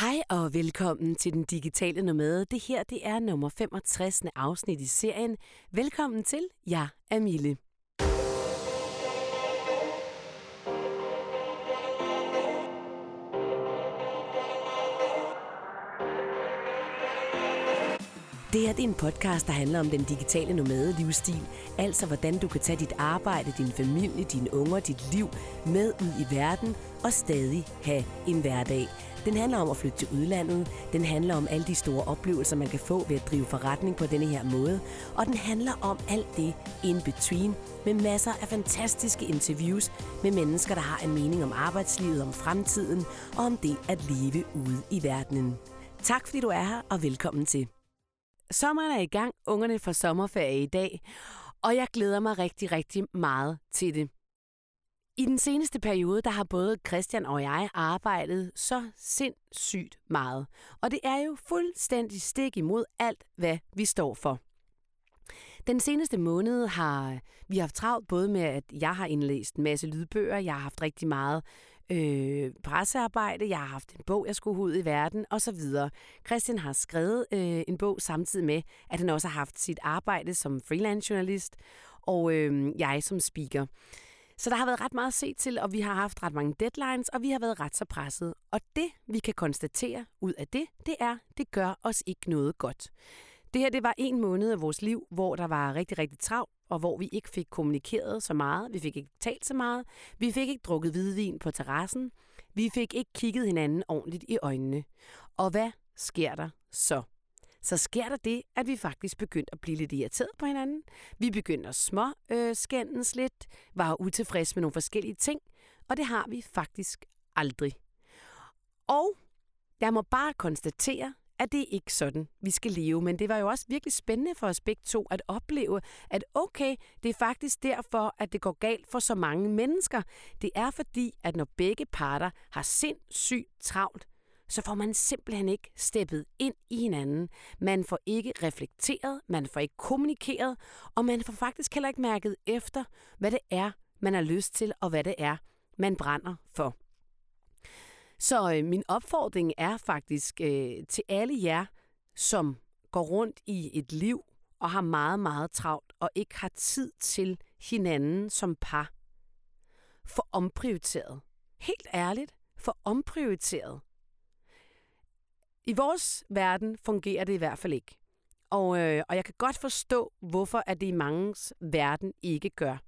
Hej og velkommen til Den Digitale Nomade. Det her det er nummer 65. afsnit i serien. Velkommen til, jeg er Mille. Det er en podcast, der handler om den digitale nomade livsstil. Altså hvordan du kan tage dit arbejde, din familie, dine unger, dit liv med ud i verden og stadig have en hverdag. Den handler om at flytte til udlandet. Den handler om alle de store oplevelser, man kan få ved at drive forretning på denne her måde. Og den handler om alt det in between med masser af fantastiske interviews med mennesker, der har en mening om arbejdslivet, om fremtiden og om det at leve ude i verdenen. Tak fordi du er her, og velkommen til. Sommeren er i gang, ungerne får sommerferie i dag, og jeg glæder mig rigtig, rigtig meget til det. I den seneste periode, der har både Christian og jeg arbejdet så sindssygt meget. Og det er jo fuldstændig stik imod alt, hvad vi står for. Den seneste måned har vi haft travlt både med, at jeg har indlæst en masse lydbøger, jeg har haft rigtig meget øh, pressearbejde, jeg har haft en bog, jeg skulle ud i verden, osv. Christian har skrevet øh, en bog samtidig med, at han også har haft sit arbejde som freelance journalist, og øh, jeg som speaker. Så der har været ret meget at se til, og vi har haft ret mange deadlines, og vi har været ret så presset. Og det, vi kan konstatere ud af det, det er, det gør os ikke noget godt. Det her det var en måned af vores liv, hvor der var rigtig, rigtig travlt, og hvor vi ikke fik kommunikeret så meget. Vi fik ikke talt så meget. Vi fik ikke drukket hvidvin på terrassen. Vi fik ikke kigget hinanden ordentligt i øjnene. Og hvad sker der så? så sker der det, at vi faktisk begyndte at blive lidt irriteret på hinanden. Vi begyndte at små øh, skændes lidt, var utilfredse med nogle forskellige ting, og det har vi faktisk aldrig. Og jeg må bare konstatere, er det ikke sådan, vi skal leve. Men det var jo også virkelig spændende for os begge to at opleve, at okay, det er faktisk derfor, at det går galt for så mange mennesker. Det er fordi, at når begge parter har sindssygt travlt, så får man simpelthen ikke steppet ind i hinanden. Man får ikke reflekteret, man får ikke kommunikeret, og man får faktisk heller ikke mærket efter, hvad det er, man har lyst til, og hvad det er, man brænder for. Så øh, min opfordring er faktisk øh, til alle jer, som går rundt i et liv og har meget, meget travlt og ikke har tid til hinanden som par. For omprioriteret. Helt ærligt, for omprioriteret. I vores verden fungerer det i hvert fald ikke. Og, øh, og jeg kan godt forstå, hvorfor at det i mangens verden ikke gør.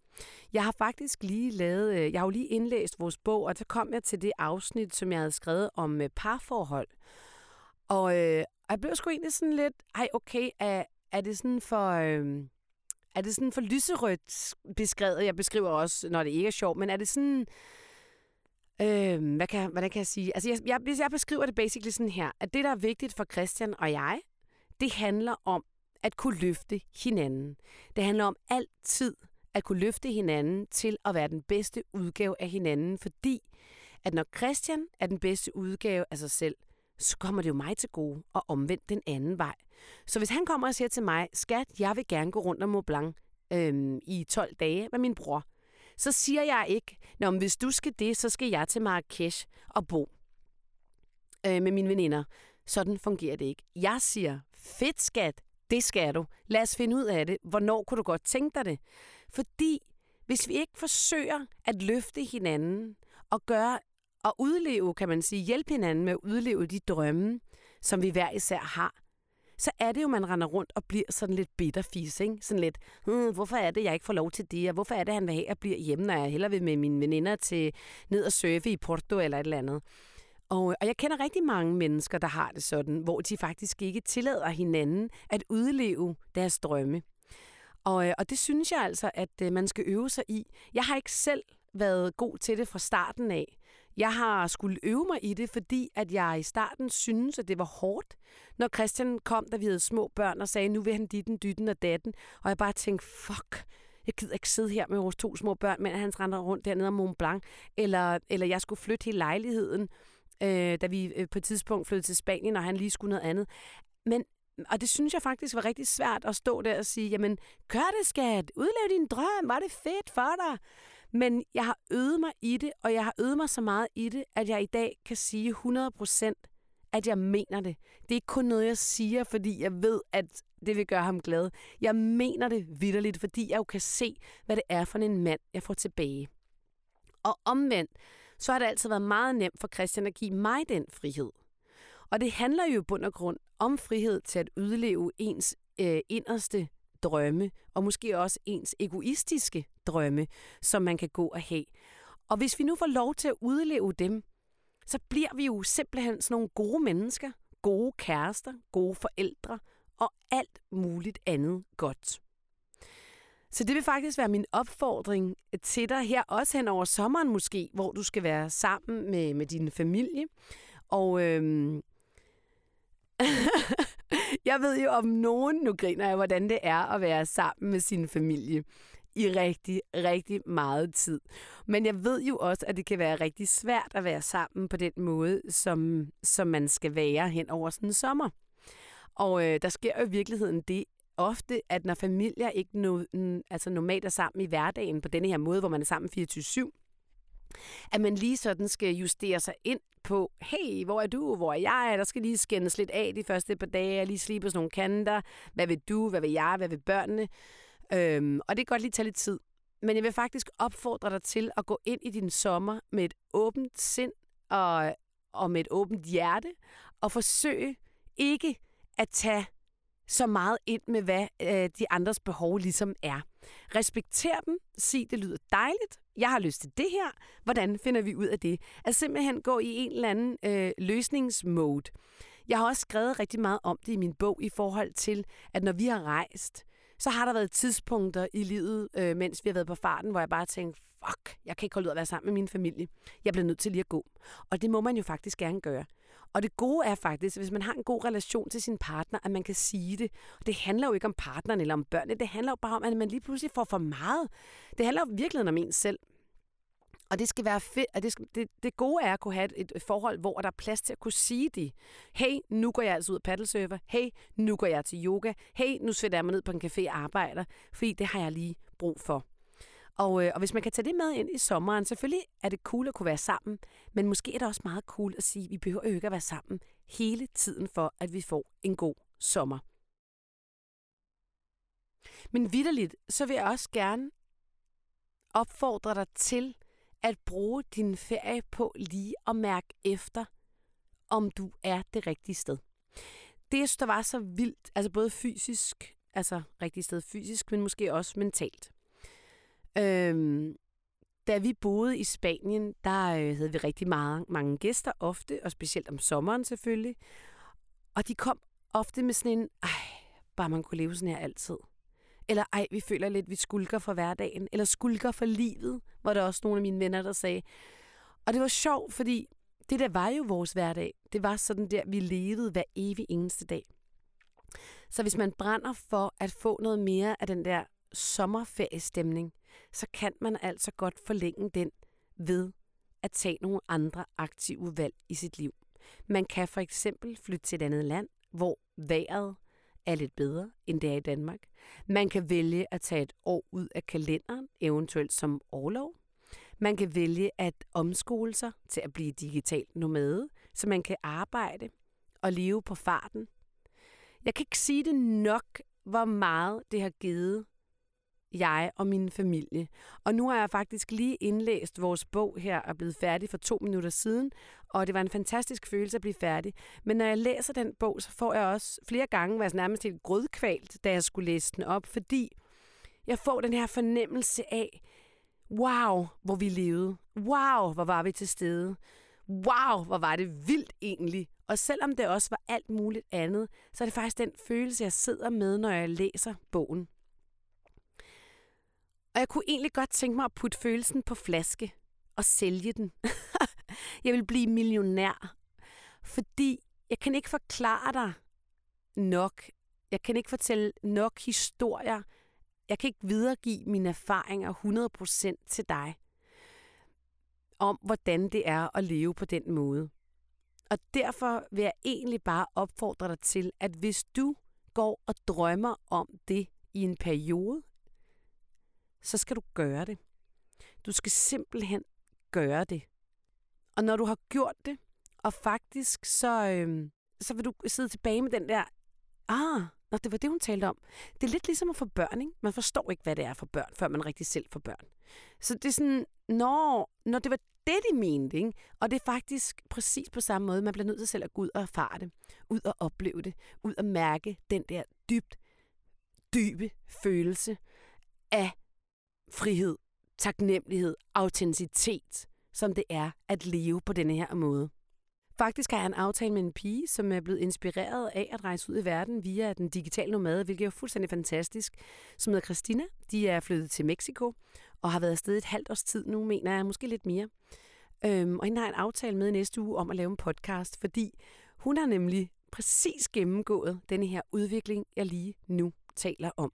Jeg har faktisk lige lavet, øh, jeg har jo lige indlæst vores bog, og så kom jeg til det afsnit, som jeg havde skrevet om øh, parforhold. Og øh, jeg blev sgu egentlig sådan lidt, ej okay, er, er det sådan for... Øh, er det sådan for lyserødt beskrevet? Jeg beskriver også, når det ikke er sjovt, men er det sådan Øh, hvad, kan, hvad kan jeg sige? Altså, jeg, jeg, hvis jeg beskriver det basically sådan her, at det, der er vigtigt for Christian og jeg, det handler om at kunne løfte hinanden. Det handler om altid at kunne løfte hinanden til at være den bedste udgave af hinanden, fordi at når Christian er den bedste udgave af sig selv, så kommer det jo mig til gode og omvendt den anden vej. Så hvis han kommer og siger til mig, skat, jeg vil gerne gå rundt om Mont Blanc øhm, i 12 dage med min bror, så siger jeg ikke, Nå, men hvis du skal det, så skal jeg til Marrakesh og bo øh, med mine veninder. Sådan fungerer det ikke. Jeg siger, fedt skat, det skal du. Lad os finde ud af det. Hvornår kunne du godt tænke dig det? Fordi hvis vi ikke forsøger at løfte hinanden og gøre og udleve, kan man sige, hjælpe hinanden med at udleve de drømme, som vi hver især har, så er det jo, man render rundt og bliver sådan lidt bitterfis, ikke? Sådan lidt, hm, hvorfor er det, jeg ikke får lov til det, og hvorfor er det, han vil have, at blive hjemme, når jeg hellere vil med mine veninder til ned og surfe i Porto eller et eller andet. Og, og jeg kender rigtig mange mennesker, der har det sådan, hvor de faktisk ikke tillader hinanden at udleve deres drømme. Og, øh, og det synes jeg altså, at øh, man skal øve sig i. Jeg har ikke selv været god til det fra starten af. Jeg har skulle øve mig i det, fordi at jeg i starten synes, at det var hårdt, når Christian kom, da vi havde små børn, og sagde, nu vil han ditten, dytten og datten. Og jeg bare tænkte, fuck, jeg gider ikke sidde her med vores to små børn, mens han render rundt dernede om Mont Blanc. Eller, eller jeg skulle flytte hele lejligheden, øh, da vi øh, på et tidspunkt flyttede til Spanien, og han lige skulle noget andet. Men, og det synes jeg faktisk var rigtig svært at stå der og sige, jamen, gør det, skat. Udlev din drøm. Var det fedt for dig? Men jeg har øvet mig i det, og jeg har øvet mig så meget i det, at jeg i dag kan sige 100% at jeg mener det. Det er ikke kun noget, jeg siger, fordi jeg ved, at det vil gøre ham glad. Jeg mener det vidderligt, fordi jeg jo kan se, hvad det er for en mand, jeg får tilbage. Og omvendt, så har det altid været meget nemt for Christian at give mig den frihed. Og det handler jo i bund og grund om frihed til at udleve ens øh, inderste drømme, og måske også ens egoistiske drømme, som man kan gå og have. Og hvis vi nu får lov til at udleve dem, så bliver vi jo simpelthen sådan nogle gode mennesker, gode kærester, gode forældre og alt muligt andet godt. Så det vil faktisk være min opfordring til dig her, også hen over sommeren måske, hvor du skal være sammen med, med din familie. Og øhm, jeg ved jo om nogen, nu griner jeg, hvordan det er at være sammen med sin familie i rigtig, rigtig meget tid. Men jeg ved jo også, at det kan være rigtig svært at være sammen på den måde, som, som man skal være hen over sådan en sommer. Og øh, der sker jo i virkeligheden det ofte, at når familier ikke no, altså normalt er sammen i hverdagen på denne her måde, hvor man er sammen 24-7, at man lige sådan skal justere sig ind på, hey, hvor er du, hvor er jeg? Der skal lige skændes lidt af de første par dage, lige slibe sådan nogle kanter. Hvad vil du, hvad vil jeg, hvad vil børnene? Øhm, og det kan godt lige tage lidt tid. Men jeg vil faktisk opfordre dig til at gå ind i din sommer med et åbent sind og, og med et åbent hjerte, og forsøge ikke at tage så meget ind med, hvad øh, de andres behov ligesom er. Respekter dem. Sig, det lyder dejligt. Jeg har lyst til det her. Hvordan finder vi ud af det? At simpelthen gå i en eller anden øh, løsningsmode. Jeg har også skrevet rigtig meget om det i min bog i forhold til, at når vi har rejst, så har der været tidspunkter i livet, øh, mens vi har været på farten, hvor jeg bare tænkte, fuck, jeg kan ikke holde ud at være sammen med min familie. Jeg bliver nødt til lige at gå. Og det må man jo faktisk gerne gøre. Og det gode er faktisk, hvis man har en god relation til sin partner, at man kan sige det. Og det handler jo ikke om partneren eller om børnene. Det handler jo bare om, at man lige pludselig får for meget. Det handler jo virkelig om en selv. Og det skal være fedt, og det, skal, det, det gode er at kunne have et, et forhold, hvor der er plads til at kunne sige det. Hey, nu går jeg altså ud af paddlesurfer. Hey, nu går jeg til yoga. Hey, nu sætter jeg mig ned på en café og arbejder, fordi det har jeg lige brug for. Og, øh, og hvis man kan tage det med ind i sommeren, selvfølgelig er det cool at kunne være sammen, men måske er det også meget cool at sige, at vi behøver ikke at være sammen hele tiden for, at vi får en god sommer. Men vidderligt, så vil jeg også gerne opfordre dig til at bruge din ferie på lige at mærke efter, om du er det rigtige sted. Det, jeg synes, der var så vildt, altså både fysisk, altså rigtigt sted fysisk, men måske også mentalt. Øhm, da vi boede i Spanien, der øh, havde vi rigtig meget, mange gæster ofte, og specielt om sommeren selvfølgelig. Og de kom ofte med sådan en, ej, bare man kunne leve sådan her altid. Eller ej, vi føler lidt, vi skulker for hverdagen. Eller skulker for livet, var der også nogle af mine venner, der sagde. Og det var sjovt, fordi det der var jo vores hverdag. Det var sådan der, vi levede hver evig eneste dag. Så hvis man brænder for at få noget mere af den der sommerferiestemning, så kan man altså godt forlænge den ved at tage nogle andre aktive valg i sit liv. Man kan for eksempel flytte til et andet land, hvor vejret er lidt bedre, end det er i Danmark. Man kan vælge at tage et år ud af kalenderen, eventuelt som overlov. Man kan vælge at omskole sig til at blive digital nomade, så man kan arbejde og leve på farten. Jeg kan ikke sige det nok, hvor meget det har givet jeg og min familie. Og nu har jeg faktisk lige indlæst vores bog her og blevet færdig for to minutter siden, og det var en fantastisk følelse at blive færdig. Men når jeg læser den bog, så får jeg også flere gange været nærmest helt grødkvalt, da jeg skulle læse den op, fordi jeg får den her fornemmelse af, wow, hvor vi levede. Wow, hvor var vi til stede. Wow, hvor var det vildt egentlig. Og selvom det også var alt muligt andet, så er det faktisk den følelse, jeg sidder med, når jeg læser bogen. Og jeg kunne egentlig godt tænke mig at putte følelsen på flaske og sælge den. jeg vil blive millionær, fordi jeg kan ikke forklare dig nok. Jeg kan ikke fortælle nok historier. Jeg kan ikke videregive mine erfaringer 100% til dig om, hvordan det er at leve på den måde. Og derfor vil jeg egentlig bare opfordre dig til, at hvis du går og drømmer om det i en periode, så skal du gøre det. Du skal simpelthen gøre det. Og når du har gjort det, Og faktisk så, øhm, så vil du sidde tilbage med den der, ah, Nå, det var det, hun talte om. Det er lidt ligesom at få børn, ikke? Man forstår ikke, hvad det er for børn, før man rigtig selv får børn. Så det er sådan, når, når det var det, de mente, ikke? Og det er faktisk præcis på samme måde, man bliver nødt til selv at gå ud og erfare det, ud og opleve det, ud og mærke den der dybt, dybe følelse af frihed, taknemmelighed, autenticitet, som det er at leve på denne her måde. Faktisk har jeg en aftale med en pige, som er blevet inspireret af at rejse ud i verden via den digitale nomade, hvilket er fuldstændig fantastisk, som hedder Christina. De er flyttet til Mexico og har været afsted et halvt års tid nu, mener jeg, måske lidt mere. Øhm, og hende har en aftale med næste uge om at lave en podcast, fordi hun har nemlig præcis gennemgået denne her udvikling, jeg lige nu taler om.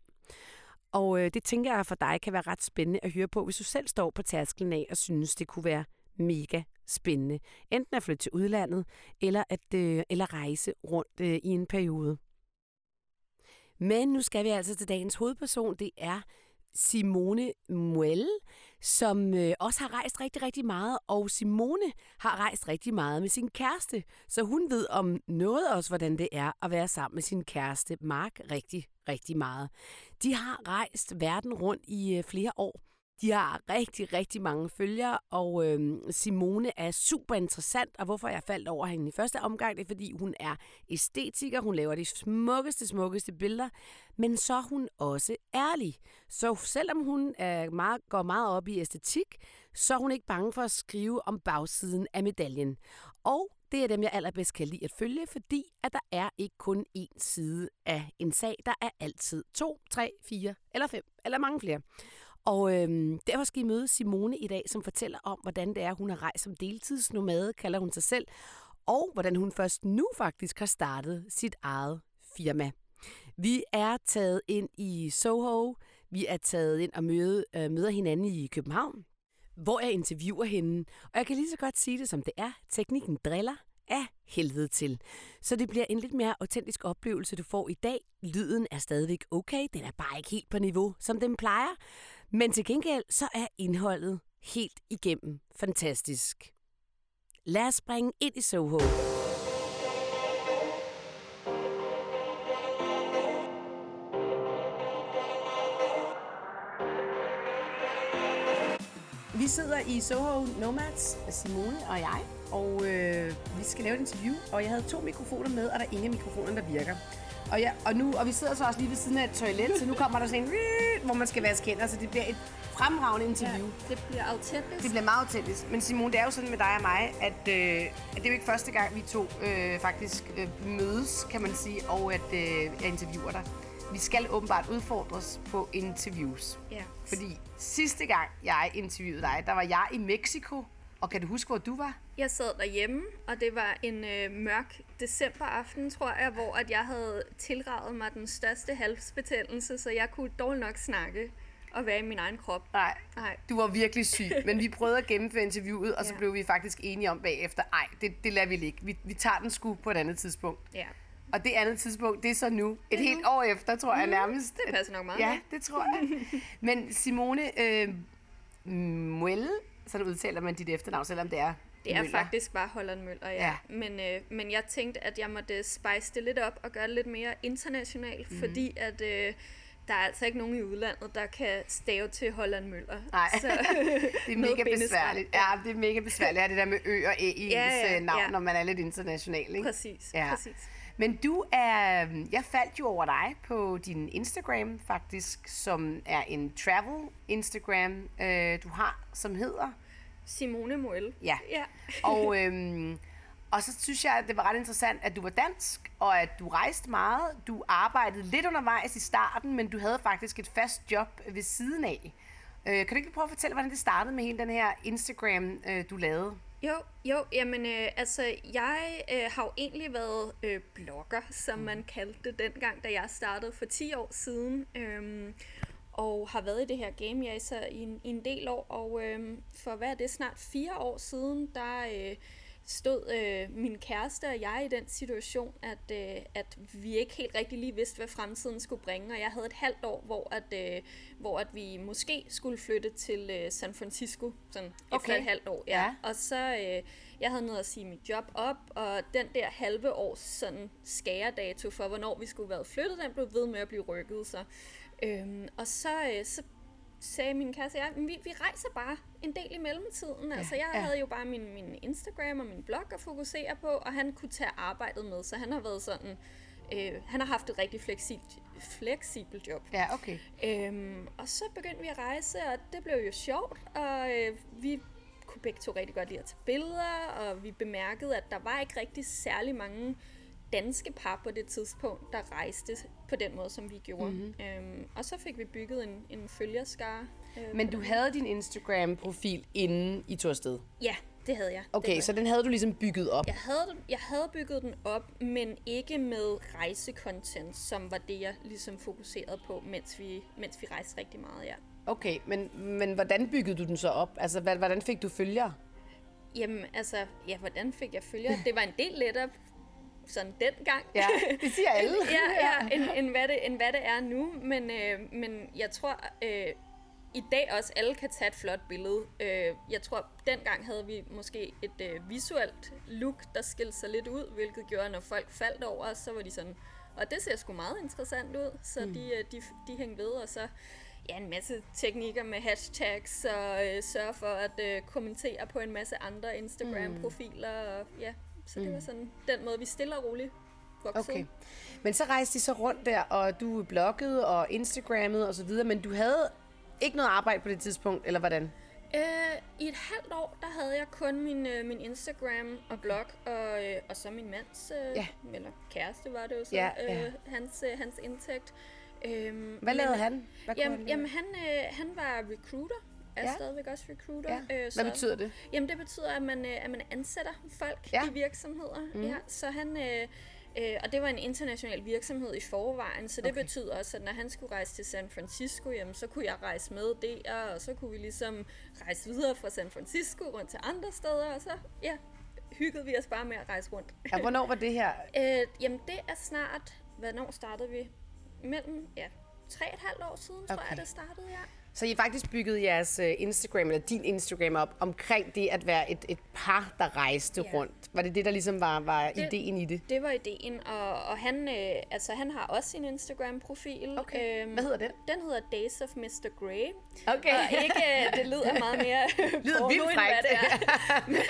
Og øh, det tænker jeg for dig kan være ret spændende at høre på, hvis du selv står på tærsklen af og synes, det kunne være mega spændende. Enten at flytte til udlandet, eller at øh, eller rejse rundt øh, i en periode. Men nu skal vi altså til dagens hovedperson. Det er Simone Muel, som øh, også har rejst rigtig, rigtig meget, og Simone har rejst rigtig meget med sin kæreste, så hun ved om noget også, hvordan det er at være sammen med sin kæreste. Mark rigtig, rigtig meget. De har rejst verden rundt i øh, flere år, de har rigtig, rigtig mange følgere, og øh, Simone er super interessant, og hvorfor jeg faldt over hende i første omgang, det er fordi hun er æstetiker, hun laver de smukkeste, smukkeste billeder, men så er hun også ærlig. Så selvom hun er meget, går meget op i æstetik, så er hun ikke bange for at skrive om bagsiden af medaljen. Og det er dem, jeg allerbedst kan lide at følge, fordi at der er ikke kun én side af en sag. Der er altid to, tre, fire eller fem, eller mange flere. Og øhm, derfor skal I møde Simone i dag, som fortæller om, hvordan det er, hun har rejst som deltidsnomade, kalder hun sig selv, og hvordan hun først nu faktisk har startet sit eget firma. Vi er taget ind i Soho, vi er taget ind og møde, øh, møder hinanden i København, hvor jeg interviewer hende. Og jeg kan lige så godt sige det, som det er. Teknikken driller af helvede til. Så det bliver en lidt mere autentisk oplevelse, du får i dag. Lyden er stadigvæk okay, den er bare ikke helt på niveau, som den plejer. Men til gengæld så er indholdet helt igennem fantastisk. Lad os springe ind i Soho. Vi sidder i Soho Nomads, Simone og jeg, og øh, vi skal lave et interview, og jeg havde to mikrofoner med, og der er ingen mikrofoner, der virker. Og, ja, og, nu, og vi sidder så også lige ved siden af et toilet, så nu kommer der sådan en, hvor man skal vaske hænder, så det bliver et fremragende interview. Ja, det bliver autentisk. Det bliver meget autentisk. Men Simone, det er jo sådan med dig og mig, at, øh, at det er jo ikke første gang, vi to øh, faktisk øh, mødes, kan man sige, og at øh, jeg interviewer dig. Vi skal åbenbart udfordres på interviews. Ja. Fordi sidste gang, jeg interviewede dig, der var jeg i Mexico. Og kan du huske, hvor du var? Jeg sad derhjemme, og det var en øh, mørk decemberaften, tror jeg, hvor at jeg havde tilraget mig den største halsbetændelse, så jeg kunne dårligt nok snakke og være i min egen krop. Nej, Nej. du var virkelig syg. Men vi prøvede at gennemføre interviewet, og så ja. blev vi faktisk enige om bagefter, nej, det, det lader vi ikke. Vi, vi tager den sgu på et andet tidspunkt. Ja. Og det andet tidspunkt, det er så nu. Et helt år efter, tror jeg mm, nærmest. Det passer nok meget. Ja, det tror jeg. Men Simone øh, Muelle, sådan udtaler man dit efternavn, selvom det er det er Møller. faktisk bare Holland Møller, ja. ja. Men, øh, men jeg tænkte, at jeg måtte spice det lidt op og gøre det lidt mere internationalt, mm. fordi at øh, der er altså ikke nogen i udlandet, der kan stave til Holland Møller. Nej, så, det er mega besværligt. Ja, det er mega besværligt, ja, det der med ø og æ i ja, ja, øh, navn, ja. når man er lidt international. Ikke? Præcis, ja. præcis. Men du er, jeg faldt jo over dig på din Instagram faktisk, som er en travel Instagram, øh, du har, som hedder Simone Moel. Ja. ja. og, øhm, og så synes jeg, at det var ret interessant, at du var dansk, og at du rejste meget. Du arbejdede lidt undervejs i starten, men du havde faktisk et fast job ved siden af. Øh, kan du ikke prøve at fortælle, hvordan det startede med hele den her Instagram, øh, du lavede? Jo, jo, jamen øh, altså, jeg øh, har jo egentlig været øh, blogger, som man kaldte det dengang, da jeg startede for 10 år siden. Øhm, og har været i det her game ja, så i, en, i en del år. Og øh, for hvad er det, snart fire år siden, der, øh, stod øh, min kæreste og jeg i den situation, at, øh, at vi ikke helt rigtig lige vidste, hvad fremtiden skulle bringe. Og jeg havde et halvt år, hvor, at, øh, hvor at vi måske skulle flytte til øh, San Francisco sådan okay. efter et halvt år. Ja. ja. Og så øh, jeg havde noget at sige mit job op, og den der halve års sådan skæredato for, hvornår vi skulle være flyttet, den blev ved med at blive rykket. Så. Øhm, og så, øh, så sagde min kæreste, ja, vi, vi rejser bare en del i mellemtiden. Ja, altså, jeg ja. havde jo bare min, min Instagram og min blog at fokusere på, og han kunne tage arbejdet med, så han har været sådan... Øh, han har haft et rigtig fleksibelt, fleksibelt job. Ja, okay. Øhm, og så begyndte vi at rejse, og det blev jo sjovt, og øh, vi kunne begge to rigtig godt lide at tage billeder, og vi bemærkede, at der var ikke rigtig særlig mange danske par på det tidspunkt, der rejste på den måde, som vi gjorde. Mm-hmm. Øhm, og så fik vi bygget en, en følgerskare. Øh, Men du havde din Instagram-profil inden I tog afsted? Ja, det havde jeg. Okay, så den havde du ligesom bygget op? Jeg havde, jeg havde bygget den op, men ikke med rejsekontent, som var det, jeg ligesom fokuserede på, mens vi, mens vi rejste rigtig meget, ja. Okay, men, men hvordan byggede du den så op? Altså, hvordan fik du følgere? Jamen, altså, ja, hvordan fik jeg følgere? Det var en del lettere sådan dengang. Ja, det siger alle. ja, ja end, end, hvad det, end hvad det er nu. Men, øh, men jeg tror, øh, i dag også alle kan tage et flot billede. Øh, jeg tror, dengang havde vi måske et øh, visuelt look, der skilte sig lidt ud, hvilket gjorde, når folk faldt over os, så var de sådan, og det ser sgu meget interessant ud, så mm. de, øh, de, de hængte ved, og så ja, en masse teknikker med hashtags og øh, sørge for at øh, kommentere på en masse andre Instagram-profiler. Og, ja, så det var mm. sådan den måde, vi stille og roligt voksede. Okay. Men så rejste de så rundt der, og du bloggede og Instagrammede og så videre, men du havde ikke noget arbejde på det tidspunkt, eller hvordan? Øh, I et halvt år, der havde jeg kun min, øh, min Instagram og blog, og, øh, og så min mands, øh, ja. eller kæreste var det jo så, ja, ja. Øh, hans, øh, hans indtægt. Øhm, Hvad lavede han? Hvad jamen, han, jamen han, øh, han var recruiter, er ja. stadigvæk også recruiter. Ja. Øh, så, Hvad betyder det? Jamen det betyder, at man, øh, at man ansætter folk ja. i virksomheder. Mm. Ja, så han... Øh, Øh, og det var en international virksomhed i forvejen, så det okay. betyder også, at når han skulle rejse til San Francisco, jamen, så kunne jeg rejse med der, og så kunne vi ligesom rejse videre fra San Francisco rundt til andre steder, og så ja, hyggede vi os bare med at rejse rundt. Ja, hvornår var det her? øh, jamen det er snart, hvornår startede vi? Mellem, ja, tre et halvt år siden, okay. tror jeg, det startede, ja. Så I faktisk bygget jeres øh, Instagram, eller din Instagram op, omkring det at være et, et par, der rejste ja. rundt. Var det det, der ligesom var, var det, ideen i det? Det var ideen, og, og han, øh, altså, han har også sin Instagram-profil. Okay. Øhm, Hvad hedder den? Den hedder Days of Mr. Grey. Okay. Og ikke, øh, det lyder meget mere lyder vildt frækt. det er. men,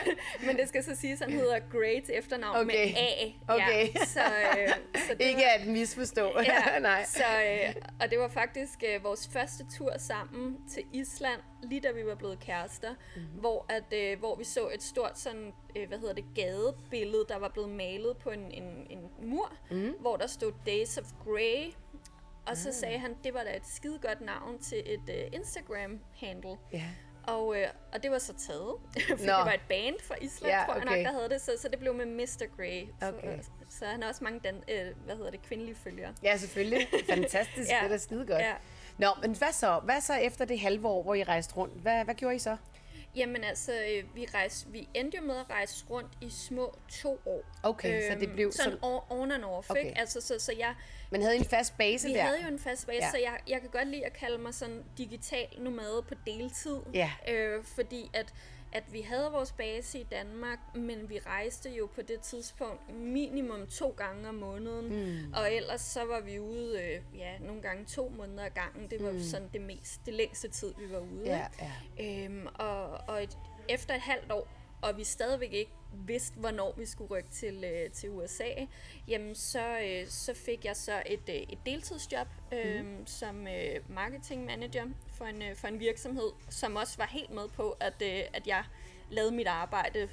men det skal så sige, at han hedder Grey til efternavn okay. med A. Okay. Ja, så, øh, så det ikke var, at misforstå. ja, Nej. Så, øh, og det var faktisk øh, vores første tur sammen til Island, lige da vi var blevet kærester, mm-hmm. hvor, at, øh, hvor vi så et stort sådan, øh, hvad hedder det, gadebillede, der var blevet malet på en, en, en mur, mm-hmm. hvor der stod Days of Grey, og så mm. sagde han, det var da et skide godt navn til et øh, Instagram-handle. Yeah. Og, øh, og det var så taget, fordi Nå. det var et band fra Island, ja, tror jeg okay. nok, der havde det. Så, så det blev med Mr. Grey. Okay. Så, så han har også mange den, øh, hvad hedder det, kvindelige følgere. Ja, selvfølgelig. Fantastisk. ja. Det er da skide godt. Ja. Nå, men hvad så? Hvad så efter det halve år, hvor I rejste rundt? Hvad, hvad gjorde I så? Jamen altså, øh, vi, rejste, vi endte jo med at rejse rundt i små to år. Okay, øhm, så det blev... Sådan så... on and off, okay. ikke? Altså, så, så jeg... Men havde I en fast base vi der? Vi havde jo en fast base, ja. så jeg, jeg kan godt lide at kalde mig sådan digital nomade på deltid. Ja. Øh, fordi at at vi havde vores base i Danmark, men vi rejste jo på det tidspunkt minimum to gange om måneden. Mm. Og ellers så var vi ude, øh, ja, nogle gange to måneder ad gangen. Det var mm. sådan det mest, det længste tid, vi var ude. Ja, ja. Øhm, og og et, efter et halvt år, og vi stadigvæk ikke vidste, hvornår vi skulle rykke til, øh, til USA, jamen så, øh, så fik jeg så et, øh, et deltidsjob øh, mm. som øh, marketing manager for en, øh, for en virksomhed, som også var helt med på, at, øh, at jeg lavede mit arbejde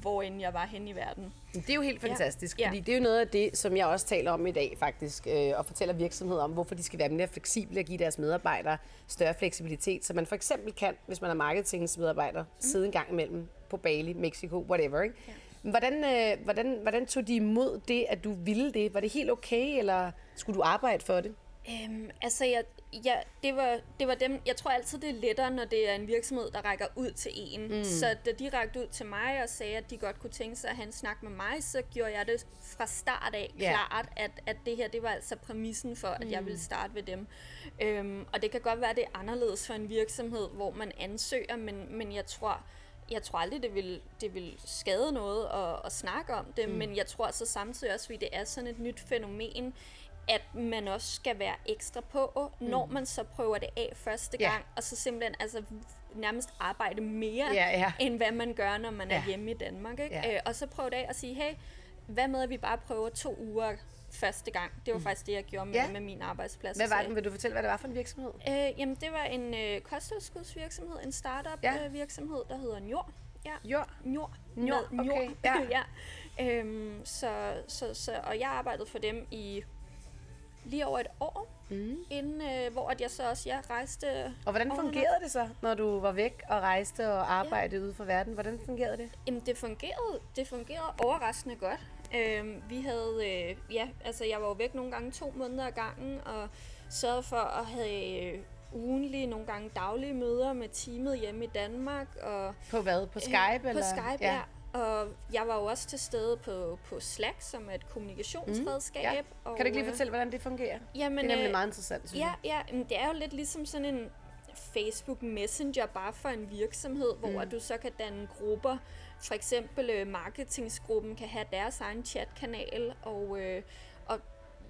hvor end jeg var hen i verden. Det er jo helt fantastisk, ja. fordi det er jo noget af det, som jeg også taler om i dag faktisk, øh, og fortæller virksomheder om, hvorfor de skal være mere fleksible og give deres medarbejdere større fleksibilitet, så man for eksempel kan, hvis man er marketingsmedarbejder, mm. sidde en gang imellem på Bali, Mexico, whatever. Ikke? Ja. Hvordan, øh, hvordan, hvordan tog de imod det, at du ville det? Var det helt okay, eller skulle du arbejde for det? Øhm, altså, jeg, ja, det, var, det var dem, jeg tror altid, det er lettere, når det er en virksomhed, der rækker ud til en. Mm. Så da de rækte ud til mig og sagde, at de godt kunne tænke sig at have en snak med mig, så gjorde jeg det fra start af yeah. klart, at, at det her, det var altså præmissen for, at mm. jeg ville starte ved dem. Øhm, og det kan godt være, det er anderledes for en virksomhed, hvor man ansøger, men, men jeg tror, jeg tror aldrig, det vil, det vil skade noget at, at snakke om det, mm. men jeg tror så samtidig også, at det er sådan et nyt fænomen, at man også skal være ekstra på, når mm. man så prøver det af første gang, ja. og så simpelthen altså, nærmest arbejde mere, ja, ja. end hvad man gør, når man ja. er hjemme i Danmark. Ikke? Ja. Øh, og så prøve det af og sige, hey, hvad med, at vi bare prøver to uger første gang. Det var mm. faktisk det, jeg gjorde med, ja. med min arbejdsplads. Hvad var det? Vil du fortælle, hvad det var for en virksomhed? Øh, jamen, det var en øh, kosttilskudsvirksomhed, en startup ja. øh, virksomhed, der hedder Njord. Ja. Jord? Njord. Njord, okay. Ja. ja. Øhm, så, så, så, og jeg arbejdede for dem i lige over et år, mm. inden, øh, hvor at jeg så også ja, rejste... Og hvordan fungerede det så, når du var væk og rejste og arbejdede ja. ude for verden? Hvordan fungerede det? Jamen, det fungerede, det fungerede overraskende godt. Øhm, vi havde, øh, ja, altså jeg var jo væk nogle gange to måneder ad gangen, og sørgede for at have øh, ugenlige, nogle gange daglige møder med teamet hjemme i Danmark. Og, på hvad? På Skype? Øh, eller? På Skype, ja. ja. Og jeg var jo også til stede på, på Slack, som er et kommunikationsredskab. Mm, ja. og, kan du ikke lige fortælle, hvordan det fungerer? Jamen, det er nemlig øh, meget interessant, synes ja, jeg. Ja, det er jo lidt ligesom sådan en Facebook Messenger, bare for en virksomhed, mm. hvor du så kan danne grupper. For eksempel øh, marketingsgruppen kan have deres egen chatkanal, og, øh, og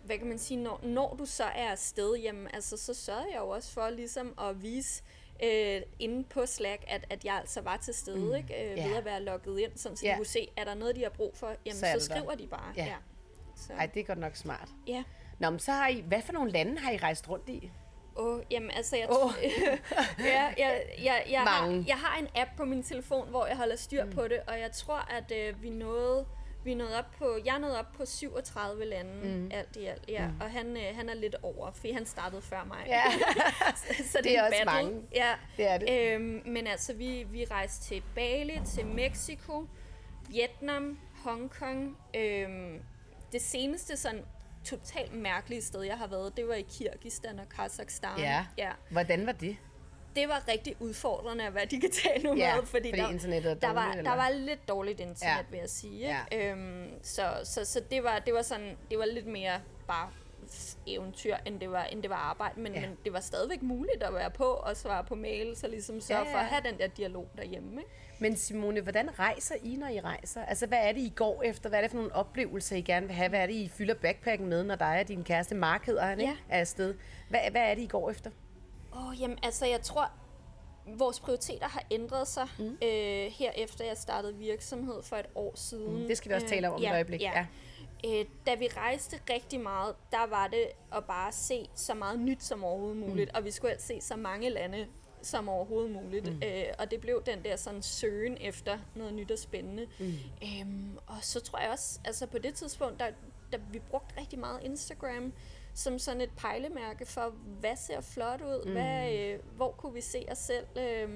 hvad kan man sige, når, når du så er afsted, jamen, altså, så sørger jeg jo også for ligesom at vise øh, inde på Slack, at, at jeg altså var til stede, mm. ikke? Øh, yeah. ved at være logget ind, sådan, så yeah. de kunne se, er der noget, de har brug for, jamen så, så skriver der. de bare. Yeah. Ja. Så. Ej, det er godt nok smart. Ja. Nå, men så har I, hvad for nogle lande har I rejst rundt i? Åh, oh, jamen altså, jeg, oh. ja, jeg, jeg, jeg, har, jeg har en app på min telefon, hvor jeg holder styr mm. på det, og jeg tror, at øh, vi nåede vi nåede op på, jeg nåede op på 37 lande mm. alt i alt, ja. Mm. Og han, øh, han er lidt over, fordi han startede før mig. Ja. så, så det, det er, er også battle. mange. Ja. Det er det. Øhm, men altså, vi, vi rejste til Bali, til Mexico, Vietnam, Hongkong. Øhm, det seneste sådan totalt mærkelige sted, jeg har været, det var i Kirgistan og Kazakhstan. Ja. ja. Hvordan var det? Det var rigtig udfordrende at være digital nu ja, med, fordi, fordi der, internettet der, var, der var lidt dårligt internet, ja. vil jeg sige. Ja. Øhm, så så, så det, var, det, var sådan, det var lidt mere bare eventyr, end det var, end det var arbejde, men, ja. men det var stadigvæk muligt at være på og svare på mail, så ligesom sørge ja, ja. for at have den der dialog derhjemme. Ikke? Men Simone, hvordan rejser I, når I rejser? Altså, hvad er det, I går efter? Hvad er det for nogle oplevelser, I gerne vil have? Hvad er det, I fylder backpacken med, når dig og din kæreste Mark hedder han, ja. ikke? er afsted? Hvad, hvad er det, I går efter? Åh, oh, jamen altså, jeg tror, vores prioriteter har ændret sig mm. øh, her efter jeg startede virksomhed for et år siden. Mm, det skal vi også øh, tale om om ja, et øjeblik. Ja. ja. Øh, da vi rejste rigtig meget, der var det at bare se så meget nyt som overhovedet muligt, mm. og vi skulle altså se så mange lande som overhovedet muligt. Mm. Øh, og det blev den der sådan søgen efter noget nyt og spændende. Mm. Øhm, og så tror jeg også, altså på det tidspunkt, der, der vi brugte rigtig meget Instagram som sådan et pejlemærke for, hvad ser flot ud, mm. hvad, øh, hvor kunne vi se os selv øh,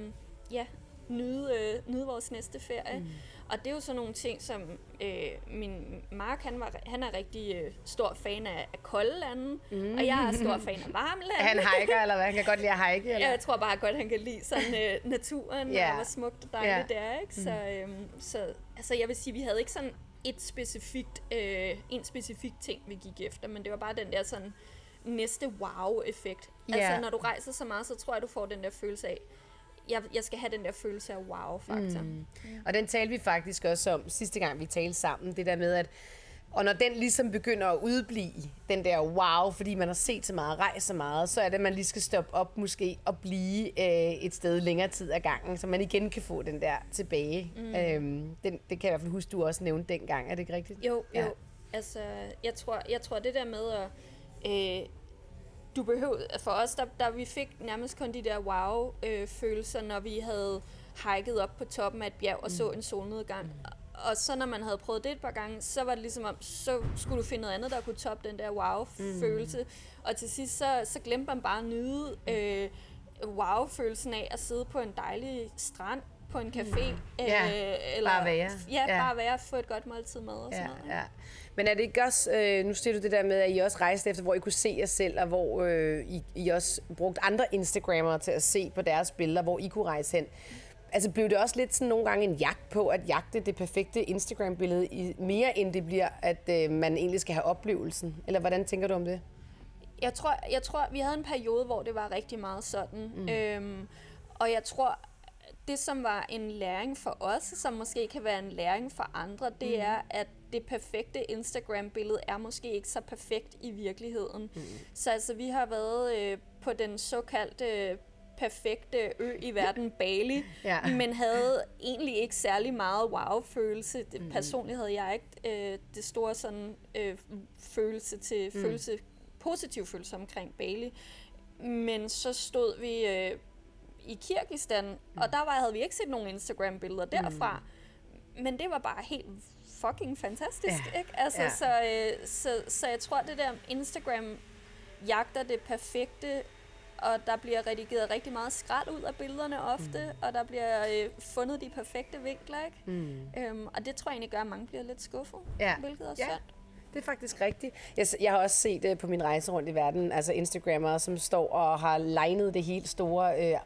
ja, nyde, øh, nyde vores næste ferie. Mm. Og det er jo sådan nogle ting, som øh, min Mark, han, var, han er rigtig øh, stor fan af, af kolde lande, mm. og jeg er stor fan af varme lande. Han hiker, eller hvad? Han kan godt lide at hike, eller? Jeg tror bare godt, han kan lide sådan øh, naturen, yeah. og hvor smukt og dejligt yeah. det er. Ikke? Så, øh, så altså, jeg vil sige, vi havde ikke sådan et specifikt, øh, en specifik ting, vi gik efter, men det var bare den der sådan næste wow-effekt. Yeah. Altså, når du rejser så meget, så tror jeg, du får den der følelse af, jeg, jeg skal have den der følelse af wow-faktor. Mm. Og den talte vi faktisk også om sidste gang, vi talte sammen. Det der med, at og når den ligesom begynder at udblive, den der wow, fordi man har set så meget, rejst så meget, så er det, at man lige skal stoppe op måske og blive øh, et sted længere tid ad gangen, så man igen kan få den der tilbage. Mm. Øhm, den, det kan jeg i hvert fald huske, du også nævnte dengang. Er det ikke rigtigt? Jo, ja. jo. Altså, jeg tror, jeg tror det der med at... Øh, du behøver, for os, der, der vi fik nærmest kun de der wow-følelser, når vi havde hiket op på toppen af et bjerg og mm. så en solnedgang. Mm og så når man havde prøvet det et par gange, så var det ligesom om, så skulle du finde noget andet, der kunne toppe den der wow-følelse. Mm. Og til sidst, så, så glemte man bare at nyde øh, wow-følelsen af at sidde på en dejlig strand på en café. Ja, øh, eller, bare være. Ja, ja, bare være, få et godt måltid med og sådan noget. Ja. Men er det ikke også, øh, nu siger du det der med, at I også rejste efter, hvor I kunne se jer selv, og hvor øh, I, I også brugte andre Instagrammere til at se på deres billeder, hvor I kunne rejse hen. Altså blev det også lidt sådan nogle gange en jagt på at jagte det perfekte Instagram-billede, mere end det bliver, at øh, man egentlig skal have oplevelsen? Eller hvordan tænker du om det? Jeg tror, jeg tror, vi havde en periode, hvor det var rigtig meget sådan. Mm. Øhm, og jeg tror, det som var en læring for os, som måske kan være en læring for andre, det mm. er, at det perfekte Instagram-billede er måske ikke så perfekt i virkeligheden. Mm. Så altså, vi har været øh, på den såkaldte perfekte ø i verden, Bali, ja. men havde egentlig ikke særlig meget wow-følelse. Mm. Personligt havde jeg ikke øh, det store sådan, øh, følelse til mm. følelse, positiv følelse omkring Bali. Men så stod vi øh, i Kirgistan, mm. og der var, havde vi ikke set nogen Instagram-billeder derfra. Mm. Men det var bare helt fucking fantastisk, ja. ikke? Altså, ja. så, øh, så, så jeg tror, det der Instagram jagter det perfekte og der bliver redigeret rigtig meget skrald ud af billederne ofte, mm. og der bliver øh, fundet de perfekte vinkler, ikke? Mm. Øhm, og det tror jeg egentlig gør, at mange bliver lidt skuffet, ja. hvilket er ja. synd. Det er faktisk rigtigt. Jeg, jeg har også set det på min rejse rundt i verden, altså Instagrammere, som står og har legnet det helt store øh, øh,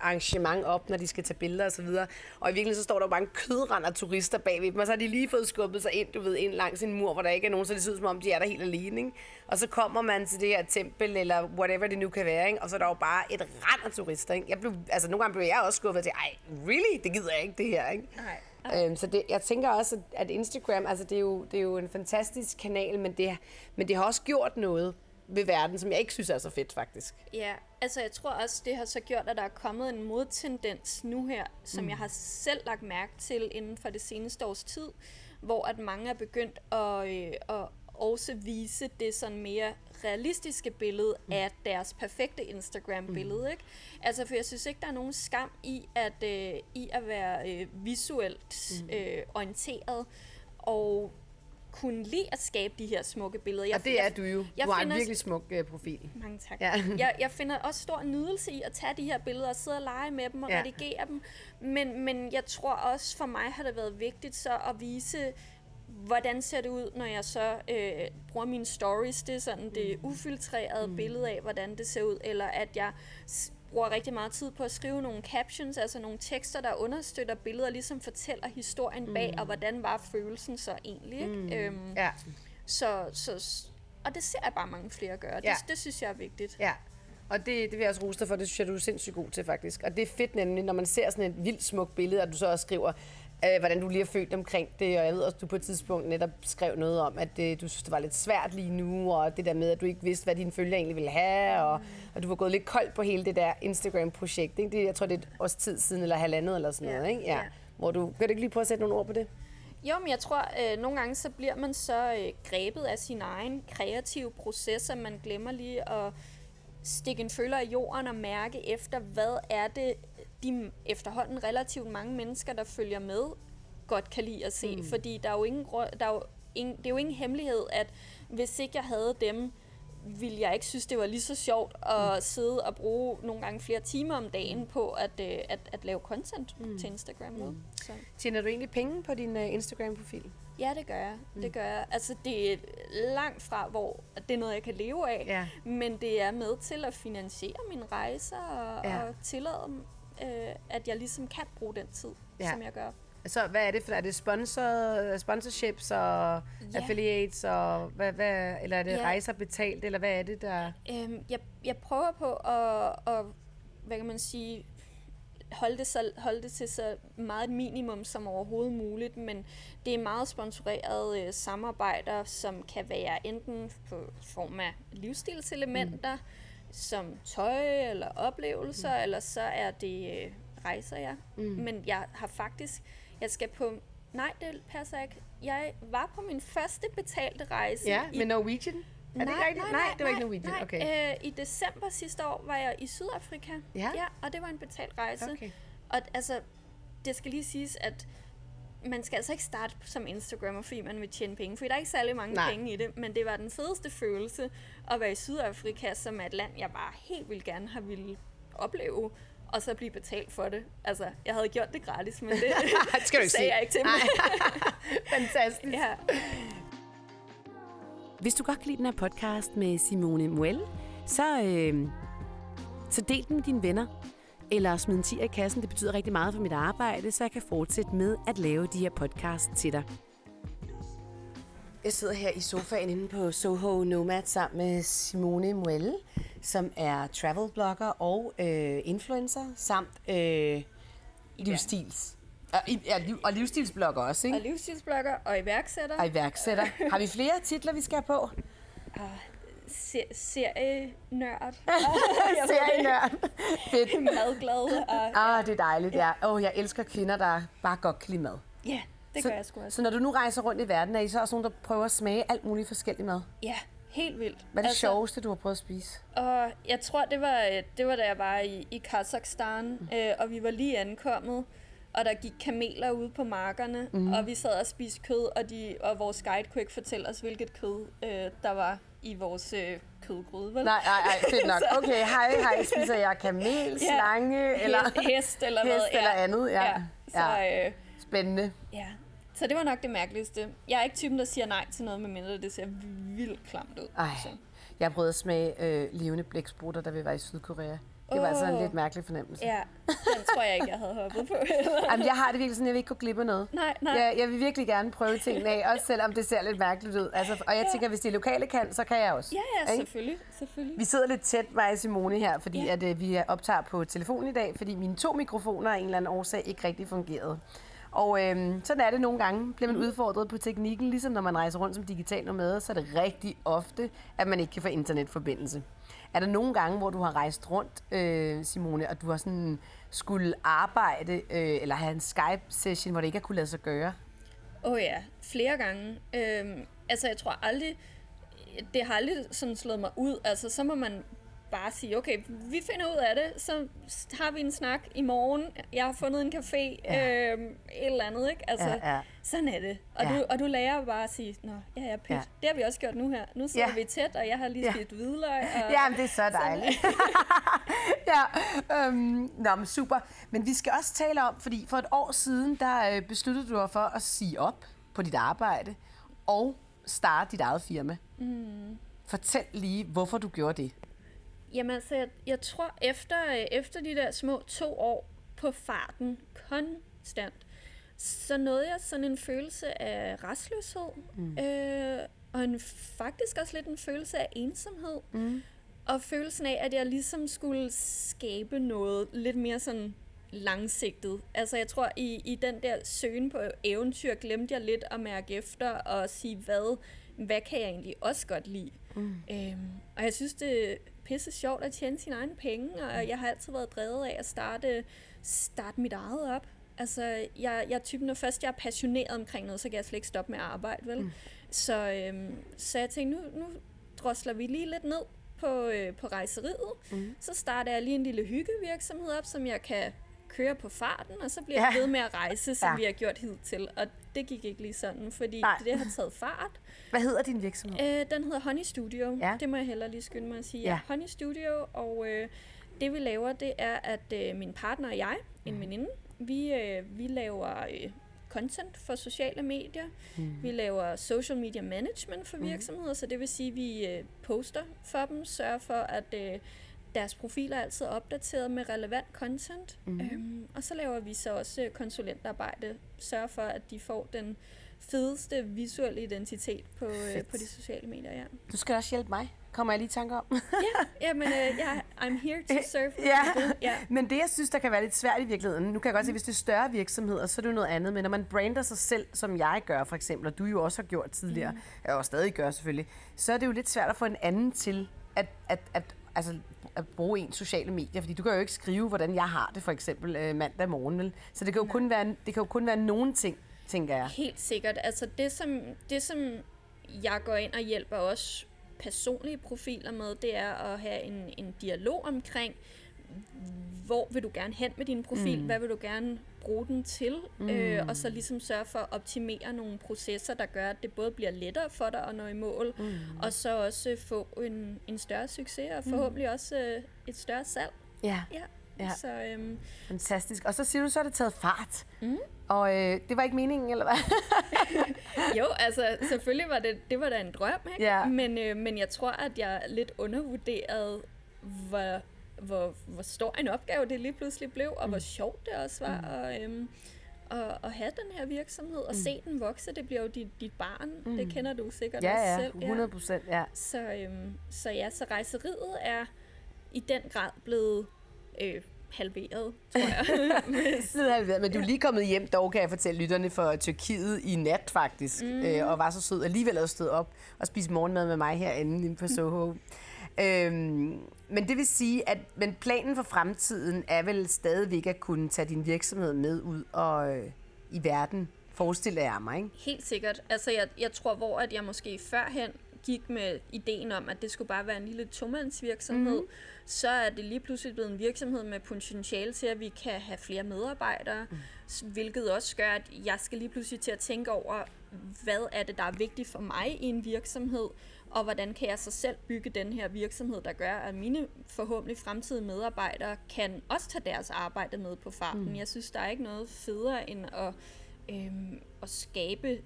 arrangement op, når de skal tage billeder osv. Og, og i virkeligheden så står der jo bare en kødrand af turister bagved dem, og så har de lige fået skubbet sig ind, du ved, ind langs en mur, hvor der ikke er nogen, så det ser ud som om, de er der helt alene. Ikke? Og så kommer man til det her tempel, eller whatever det nu kan være, ikke? og så er der jo bare et rand af turister. Ikke? Jeg blev, altså nogle gange blev jeg også skuffet til, ej, really? Det gider jeg ikke, det her. Ikke? Nej. Øhm, så det, jeg tænker også, at Instagram, altså det er jo, det er jo en fantastisk kanal, men det, men det har også gjort noget ved verden, som jeg ikke synes er så fedt, faktisk. Ja, altså jeg tror også, det har så gjort, at der er kommet en modtendens nu her, som mm. jeg har selv lagt mærke til inden for det seneste års tid, hvor at mange er begyndt at, øh, at også vise det sådan mere realistiske billede mm. af deres perfekte Instagram-billede. Mm. Ikke? Altså, for jeg synes ikke, der er nogen skam i at, øh, i at være øh, visuelt mm. øh, orienteret og kunne lide at skabe de her smukke billeder. Jeg, og det er du jo. Jeg du har en virkelig smuk uh, profil. Mange tak. Ja. jeg, jeg finder også stor nydelse i at tage de her billeder og sidde og lege med dem og ja. redigere dem. Men, men jeg tror også, for mig har det været vigtigt så at vise hvordan ser det ud, når jeg så øh, bruger mine stories? Det er sådan det mm. ufiltrerede mm. billede af, hvordan det ser ud, eller at jeg bruger rigtig meget tid på at skrive nogle captions, altså nogle tekster, der understøtter billeder, ligesom fortæller historien bag, mm. og hvordan var følelsen så egentlig. Ikke? Mm. Øhm, ja. så, så, og det ser jeg bare mange flere gøre. Ja. Det, det synes jeg er vigtigt. Ja. Og det, det vil jeg også rose dig for, det synes jeg, du er sindssygt god til faktisk. Og det er fedt nemlig, når man ser sådan et vildt smukt billede, at du så også skriver, øh, hvordan du lige har følt omkring det, og jeg ved også, at du på et tidspunkt netop skrev noget om, at det, du synes, det var lidt svært lige nu, og det der med, at du ikke vidste, hvad dine følgere egentlig ville have, og, og du var gået lidt koldt på hele det der Instagram-projekt. Ikke? Det, jeg tror, det er et års tid siden, eller halvandet, eller sådan noget. Ikke? Ja. ja. Hvor du, kan du ikke lige prøve at sætte nogle ord på det? Jo, men jeg tror, øh, nogle gange så bliver man så øh, grebet af sin egen kreative proces, at man glemmer lige at stikke en føler i jorden og mærke efter, hvad er det, de efterhånden relativt mange mennesker, der følger med, godt kan lide at se. Mm. Fordi der er jo ingen, der er jo ingen, det er jo ingen hemmelighed, at hvis ikke jeg havde dem, ville jeg ikke synes, det var lige så sjovt at mm. sidde og bruge nogle gange flere timer om dagen på at, uh, at, at lave content mm. til Instagram. Mm. Så. Tjener du egentlig penge på din uh, Instagram-profil? Ja, det gør jeg. Mm. Det gør jeg. Altså, det er langt fra, hvor det er noget, jeg kan leve af, ja. men det er med til at finansiere mine rejser og, ja. og tillade øh, at jeg ligesom kan bruge den tid, ja. som jeg gør. Så hvad er det for? Er det sponsor, sponsorships og ja. affiliates, og hvad, hvad, eller er det ja. rejser betalt, eller hvad er det der? Øhm, jeg, jeg prøver på at, at, hvad kan man sige, holde det, så, holde det til så meget et minimum som overhovedet muligt, men det er meget sponsorerede øh, samarbejder, som kan være enten på form af livsstilselementer, mm som tøj eller oplevelser, mm. eller så er det øh, rejser, ja. Mm. Men jeg har faktisk, jeg skal på, nej, det passer ikke. Jeg var på min første betalte rejse. Ja, med Norwegian? Er nej, det ikke nej, nej, nej, det var ikke Norwegian. Nej, okay. øh, I december sidste år var jeg i Sydafrika. Ja? ja og det var en betalt rejse. Okay. Og altså, det skal lige siges, at man skal altså ikke starte som Instagrammer, fordi man vil tjene penge, for der er ikke særlig mange Nej. penge i det, men det var den fedeste følelse at være i Sydafrika, som er et land, jeg bare helt vildt gerne har ville opleve. og så blive betalt for det. Altså, jeg havde gjort det gratis, men det, det skal du ikke sagde sige. jeg ikke til mig. Fantastisk. ja. Hvis du godt kan lide den her podcast med Simone Muel, så, øh, så del den med dine venner. Eller smid en 10 i kassen. Det betyder rigtig meget for mit arbejde, så jeg kan fortsætte med at lave de her podcasts til dig. Jeg sidder her i sofaen inde på Soho Nomad sammen med Simone Muel, som er travel blogger og øh, influencer, samt øh, livsstils. Og, ja, liv, og livsstilsblogger også, ikke? Og livsstilsblogger og iværksætter. Og iværksætter. Har vi flere titler, vi skal have på? Se- serienørd. Serienørd. Fedt. Madglad. Og, Ah, det er dejligt, ja. Åh, oh, jeg elsker kvinder, der bare godt kan lide mad. ja, det så, gør jeg sgu også. Så når du nu rejser rundt i verden, er I så også nogen, der prøver at smage alt muligt forskellig mad? Ja, helt vildt. Hvad er det altså, sjoveste, du har prøvet at spise? Og jeg tror, det var, øh, det var da jeg var i, i Kazakhstan, mm. øh, og vi var lige ankommet, og der gik kameler ude på markerne, mm. og vi sad og spiste kød, og, de, og vores guide kunne ikke fortælle os, hvilket kød øh, der var i vores øh, kødgryde, vel? Nej, nej, nej, fedt nok. Okay, hej, hej, spiser jeg kamel, slange, eller hest eller hest hvad? eller andet, ja. ja. Så, ja. Øh, Spændende. ja. Så det var nok det mærkeligste. Jeg er ikke typen, der siger nej til noget, medmindre det ser vildt klamt ud. Ej, Så. jeg prøvede at smage øh, levende blæksprutter, da vi var i Sydkorea. Det var altså en lidt mærkelig fornemmelse. Ja, den tror jeg ikke, jeg havde hoppet på. Jamen, jeg har det virkelig sådan, jeg vil ikke gå glip af noget. nej, nej. Jeg, jeg vil virkelig gerne prøve tingene af, også selvom det ser lidt mærkeligt ud. Altså, og jeg tænker, hvis de lokale kan, så kan jeg også. Ja, ja, Ikke? selvfølgelig. selvfølgelig. Vi sidder lidt tæt, mig og Simone her, fordi Ja. ja. at, øh, vi optager på telefon i dag, fordi mine to mikrofoner af en eller anden årsag ikke rigtig fungerede. Og øh, sådan er det nogle gange. Bliver man udfordret på teknikken, ligesom når man rejser rundt som digital nomade, så er det rigtig ofte, at man ikke kan få internetforbindelse. Er der nogle gange, hvor du har rejst rundt, øh, Simone, og du har sådan skulle arbejde øh, eller have en Skype-session, hvor det ikke har kunne lade sig gøre? Åh oh ja, flere gange. Øh, altså, jeg tror aldrig, det har aldrig sådan slået mig ud. Altså, så må man bare sige, okay, vi finder ud af det, så har vi en snak i morgen. Jeg har fundet en café, Ja. øhm, et eller andet, ikke? Altså, Ja, ja. sådan er det. Og, Ja. du, og du lærer bare at sige, nå, ja, ja, pyt. Ja. Det har vi også gjort nu her. Nu sidder Ja. vi tæt, og jeg har lige Ja. spist hvidløg. Og, Jamen, det er så dejligt. ja, øhm, nå, men super. Men vi skal også tale om, fordi for et år siden, der øh, besluttede du dig for at sige op på dit arbejde og starte dit eget firma. Mm. Fortæl lige, hvorfor du gjorde det. Jamen altså, jeg, jeg tror, efter, øh, efter de der små to år på farten, konstant, så nåede jeg sådan en følelse af restløshed, mm. øh, og en, faktisk også lidt en følelse af ensomhed. Mm. Og følelsen af, at jeg ligesom skulle skabe noget lidt mere sådan langsigtet. Altså jeg tror, i, i den der søgen på eventyr, glemte jeg lidt at mærke efter og sige, hvad, hvad kan jeg egentlig også godt lide? Mm. Øhm, og jeg synes, det pisse sjovt at tjene sine egne penge, og jeg har altid været drevet af at starte, starte mit eget op. Altså, jeg, jeg er typen, når først jeg er passioneret omkring noget, så kan jeg slet ikke stoppe med at arbejde, vel? Mm. Så, øhm, så jeg tænkte, nu, nu drosler vi lige lidt ned på, øh, på rejseriet. Mm. Så starter jeg lige en lille hyggevirksomhed op, som jeg kan køre på farten, og så bliver ja. jeg Ja. ved med at rejse, som Ja. vi har gjort hidtil. Og det gik ikke lige sådan, fordi Nej. det har taget fart. Hvad hedder din virksomhed? Øh, den hedder Honey Studio. Ja. Det må jeg heller lige skynde mig at sige. Ja. Ja. Honey Studio, og øh, det vi laver, det er, at øh, min partner og jeg, en veninde, vi, øh, vi laver øh, content for sociale medier. Mm. Vi laver social media management for virksomheder, så det vil sige, at vi øh, poster for dem, sørger for, at øh, deres profiler er altid opdateret med relevant content. Mm. Øhm, og så laver vi så også øh, konsulentarbejde, sørger for, at de får den fedeste visuelle identitet på, øh, på de sociale medier, ja. Du skal også hjælpe mig, kommer jeg lige i tanke om. Ja, men øh, ja, I'm here to serve ja. Ja. Men det, jeg synes, der kan være lidt svært i virkeligheden, nu kan jeg godt se, hvis det er større virksomheder, så er det jo noget andet, men når man brander sig selv, som jeg gør for eksempel, og du jo også har gjort tidligere, mm. og stadig gør selvfølgelig, så er det jo lidt svært at få en anden til at, at, at, altså, at bruge ens sociale medier, fordi du kan jo ikke skrive, hvordan jeg har det for eksempel øh, mandag morgen, vel? Så det kan jo kun være, det kan jo kun være nogen ting, tænker jeg. Helt sikkert. Altså det som, det, som jeg går ind og hjælper også personlige profiler med, det er at have en, en dialog omkring, hvor vil du gerne hen med din profil, mm. hvad vil du gerne bruge den til, mm. øh, og så ligesom sørge for at optimere nogle processer, der gør, at det både bliver lettere for dig at nå i mål, mm. og så også få en, en større succes, og forhåbentlig også øh, et større salg. Ja. Ja. Ja. Så, øhm, Fantastisk. Og så siger du, så er det taget fart. Mm. Og øh, det var ikke meningen, eller hvad? jo, altså selvfølgelig var det, det var da en drøm, ikke? Ja. Men, øh, men jeg tror, at jeg lidt undervurderede, hvor, hvor, hvor stor en opgave det lige pludselig blev, og mm. hvor sjovt det også var. Mm. Og, øhm, at, at have den her virksomhed og mm. se den vokse. Det bliver jo dit, dit barn. Mm. Det kender du sikkert ja, også ja, selv. 100 procent, ja. ja. Så, øhm, så ja, så rejseriet er i den grad blevet øh, halveret, tror jeg. halveret, men du er lige kommet hjem, dog kan jeg fortælle lytterne, for Tyrkiet i nat faktisk, mm. øh, og var så sød alligevel at stå op og spise morgenmad med mig herinde inde på Soho. øhm, men det vil sige, at men planen for fremtiden er vel stadigvæk at kunne tage din virksomhed med ud og øh, i verden, forestiller jeg mig, ikke? Helt sikkert. Altså, jeg, jeg tror, hvor at jeg måske førhen gik med ideen om, at det skulle bare være en lille tomandsvirksomhed, mm. så er det lige pludselig blevet en virksomhed med potentiale til, at vi kan have flere medarbejdere, mm. hvilket også gør, at jeg skal lige pludselig til at tænke over, hvad er det, der er vigtigt for mig i en virksomhed, og hvordan kan jeg så selv bygge den her virksomhed, der gør, at mine forhåbentlig fremtidige medarbejdere kan også tage deres arbejde med på farten. Mm. Jeg synes, der er ikke noget federe end at, øhm, at skabe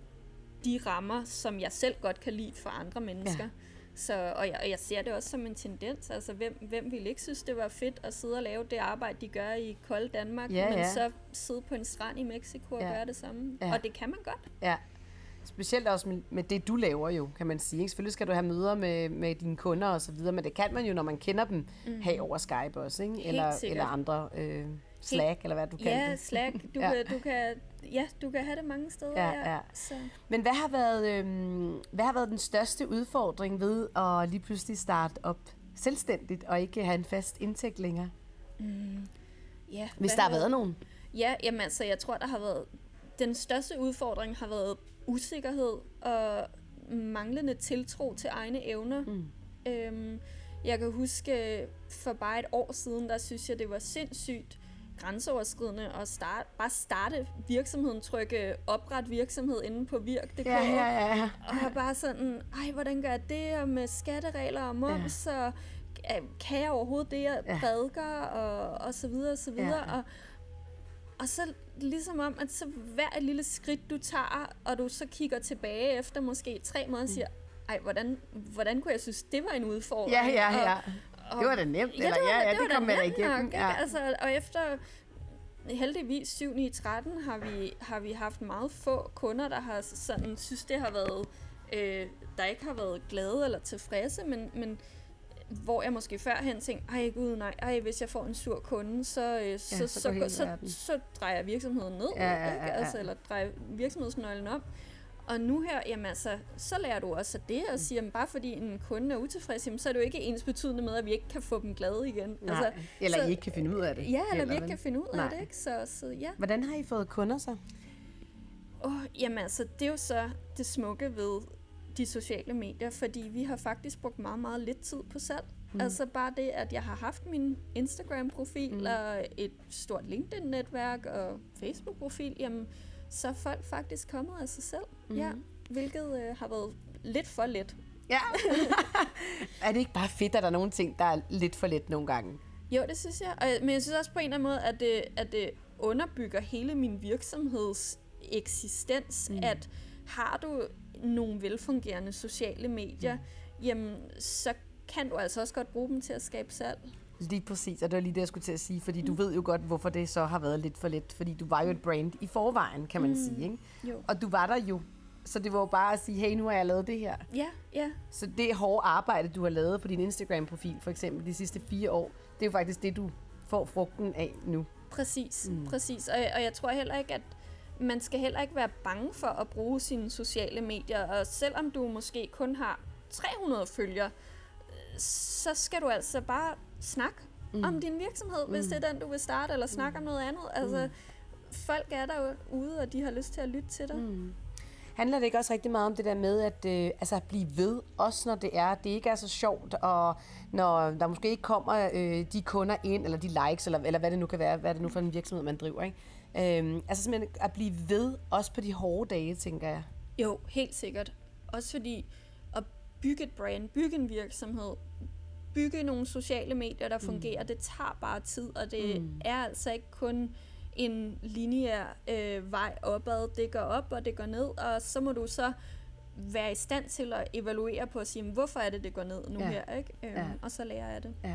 de rammer, som jeg selv godt kan lide for andre mennesker. Ja. Så, og, jeg, og jeg ser det også som en tendens. Altså, hvem, hvem ville ikke synes, det var fedt at sidde og lave det arbejde, de gør i kold Danmark, ja, men ja. så sidde på en strand i Mexico og ja. gøre det samme. Ja. Og det kan man godt. Ja. Specielt også med, med det, du laver jo, kan man sige. Ikke? Selvfølgelig skal du have møder med, med dine kunder og så videre, men det kan man jo, når man kender dem, mm. have over Skype også, ikke? Eller, eller andre øh, Slack, eller hvad du kan. Ja, Slack. Du, ja. Kan, du kan, ja, du kan have det mange steder. Ja, ja. ja. Så. Men hvad har, været, øh, hvad har været den største udfordring ved at lige pludselig starte op selvstændigt og ikke have en fast indtægt længere? Mm. Ja, Hvis der har været nogen. Ja, jamen altså, jeg tror, der har været... Den største udfordring har været usikkerhed og manglende tiltro til egne evner. Mm. Øhm, jeg kan huske, for bare et år siden, der synes jeg, det var sindssygt grænseoverskridende at starte, bare starte virksomheden, trykke opret virksomhed inde på virk.dk. Ja, ja, ja. Og bare sådan, ej, hvordan gør jeg det, og med skatteregler og moms, ja. og kan jeg overhovedet det, jeg ja. prædiker, og, og så videre, og så videre. Ja. Og, og så ligesom om, at så hver et lille skridt, du tager, og du så kigger tilbage efter måske tre måneder og siger, ej, hvordan, hvordan kunne jeg synes, det var en udfordring? Ja, ja, ja. Og, og, det var da nemt, ja, eller det var, ja, ja, det, det kom med dig igennem. Nok, ja. altså, og efter heldigvis 7 9 13 har vi, har vi haft meget få kunder, der har sådan, synes, det har været, øh, der ikke har været glade eller tilfredse, men, men hvor jeg måske førhen tænkte, ej gud nej, ej, hvis jeg får en sur kunde, så, øh, så, ja, så, så, så, så, så drejer jeg virksomheden ned, ja, ja, ja. Ikke? Altså, eller drejer virksomhedsnøglen op. Og nu her, jamen altså, så lærer du også det, og siger, at bare fordi en kunde er utilfreds, jamen, så er det jo ikke ens betydende med, at vi ikke kan få dem glade igen. Nej. Altså, eller så, I ikke kan finde ud af det. Ja, eller, eller vi ikke kan finde ud af nej. det. Ikke? Så, så, ja. Hvordan har I fået kunder så? Oh, jamen altså, det er jo så det smukke ved de sociale medier, fordi vi har faktisk brugt meget, meget lidt tid på salg. Mm. Altså bare det, at jeg har haft min Instagram-profil mm. og et stort LinkedIn-netværk og Facebook-profil, jamen så er folk faktisk kommet af sig selv. Mm. Ja, hvilket øh, har været lidt for let. Ja. er det ikke bare fedt, at der er nogle ting, der er lidt for let nogle gange? Jo, det synes jeg. Og, men jeg synes også på en eller anden måde, at det, at det underbygger hele min virksomheds eksistens, mm. at har du nogle velfungerende sociale medier, mm. jamen så kan du altså også godt bruge dem til at skabe salg. Lige præcis, og det var lige det, jeg skulle til at sige, fordi mm. du ved jo godt, hvorfor det så har været lidt for let, fordi du var jo et brand i forvejen, kan man mm. sige, ikke? Jo. Og du var der jo, så det var jo bare at sige, hey, nu har jeg lavet det her. Ja, ja. Så det hårde arbejde, du har lavet på din Instagram-profil, for eksempel de sidste fire år, det er jo faktisk det, du får frugten af nu. Præcis, mm. præcis. Og, og jeg tror heller ikke, at man skal heller ikke være bange for at bruge sine sociale medier, og selvom du måske kun har 300 følgere, så skal du altså bare snakke mm. om din virksomhed, mm. hvis det er den, du vil starte, eller snakke mm. om noget andet. Altså, mm. folk er der ude, og de har lyst til at lytte til dig. Mm. Handler det ikke også rigtig meget om det der med at øh, altså at blive ved, også når det er, det ikke er så sjovt, og når der måske ikke kommer øh, de kunder ind, eller de likes, eller, eller hvad det nu kan være, hvad det nu for en virksomhed, man driver, ikke? Øhm, altså simpelthen at blive ved, også på de hårde dage, tænker jeg. Jo, helt sikkert. Også fordi at bygge et brand, bygge en virksomhed, bygge nogle sociale medier, der fungerer, mm. det tager bare tid, og det mm. er altså ikke kun en lineær øh, vej opad. Det går op, og det går ned, og så må du så være i stand til at evaluere på at sige, hvorfor er det, det går ned nu ja. her, ikke? Øhm, ja. og så lærer jeg det. Ja.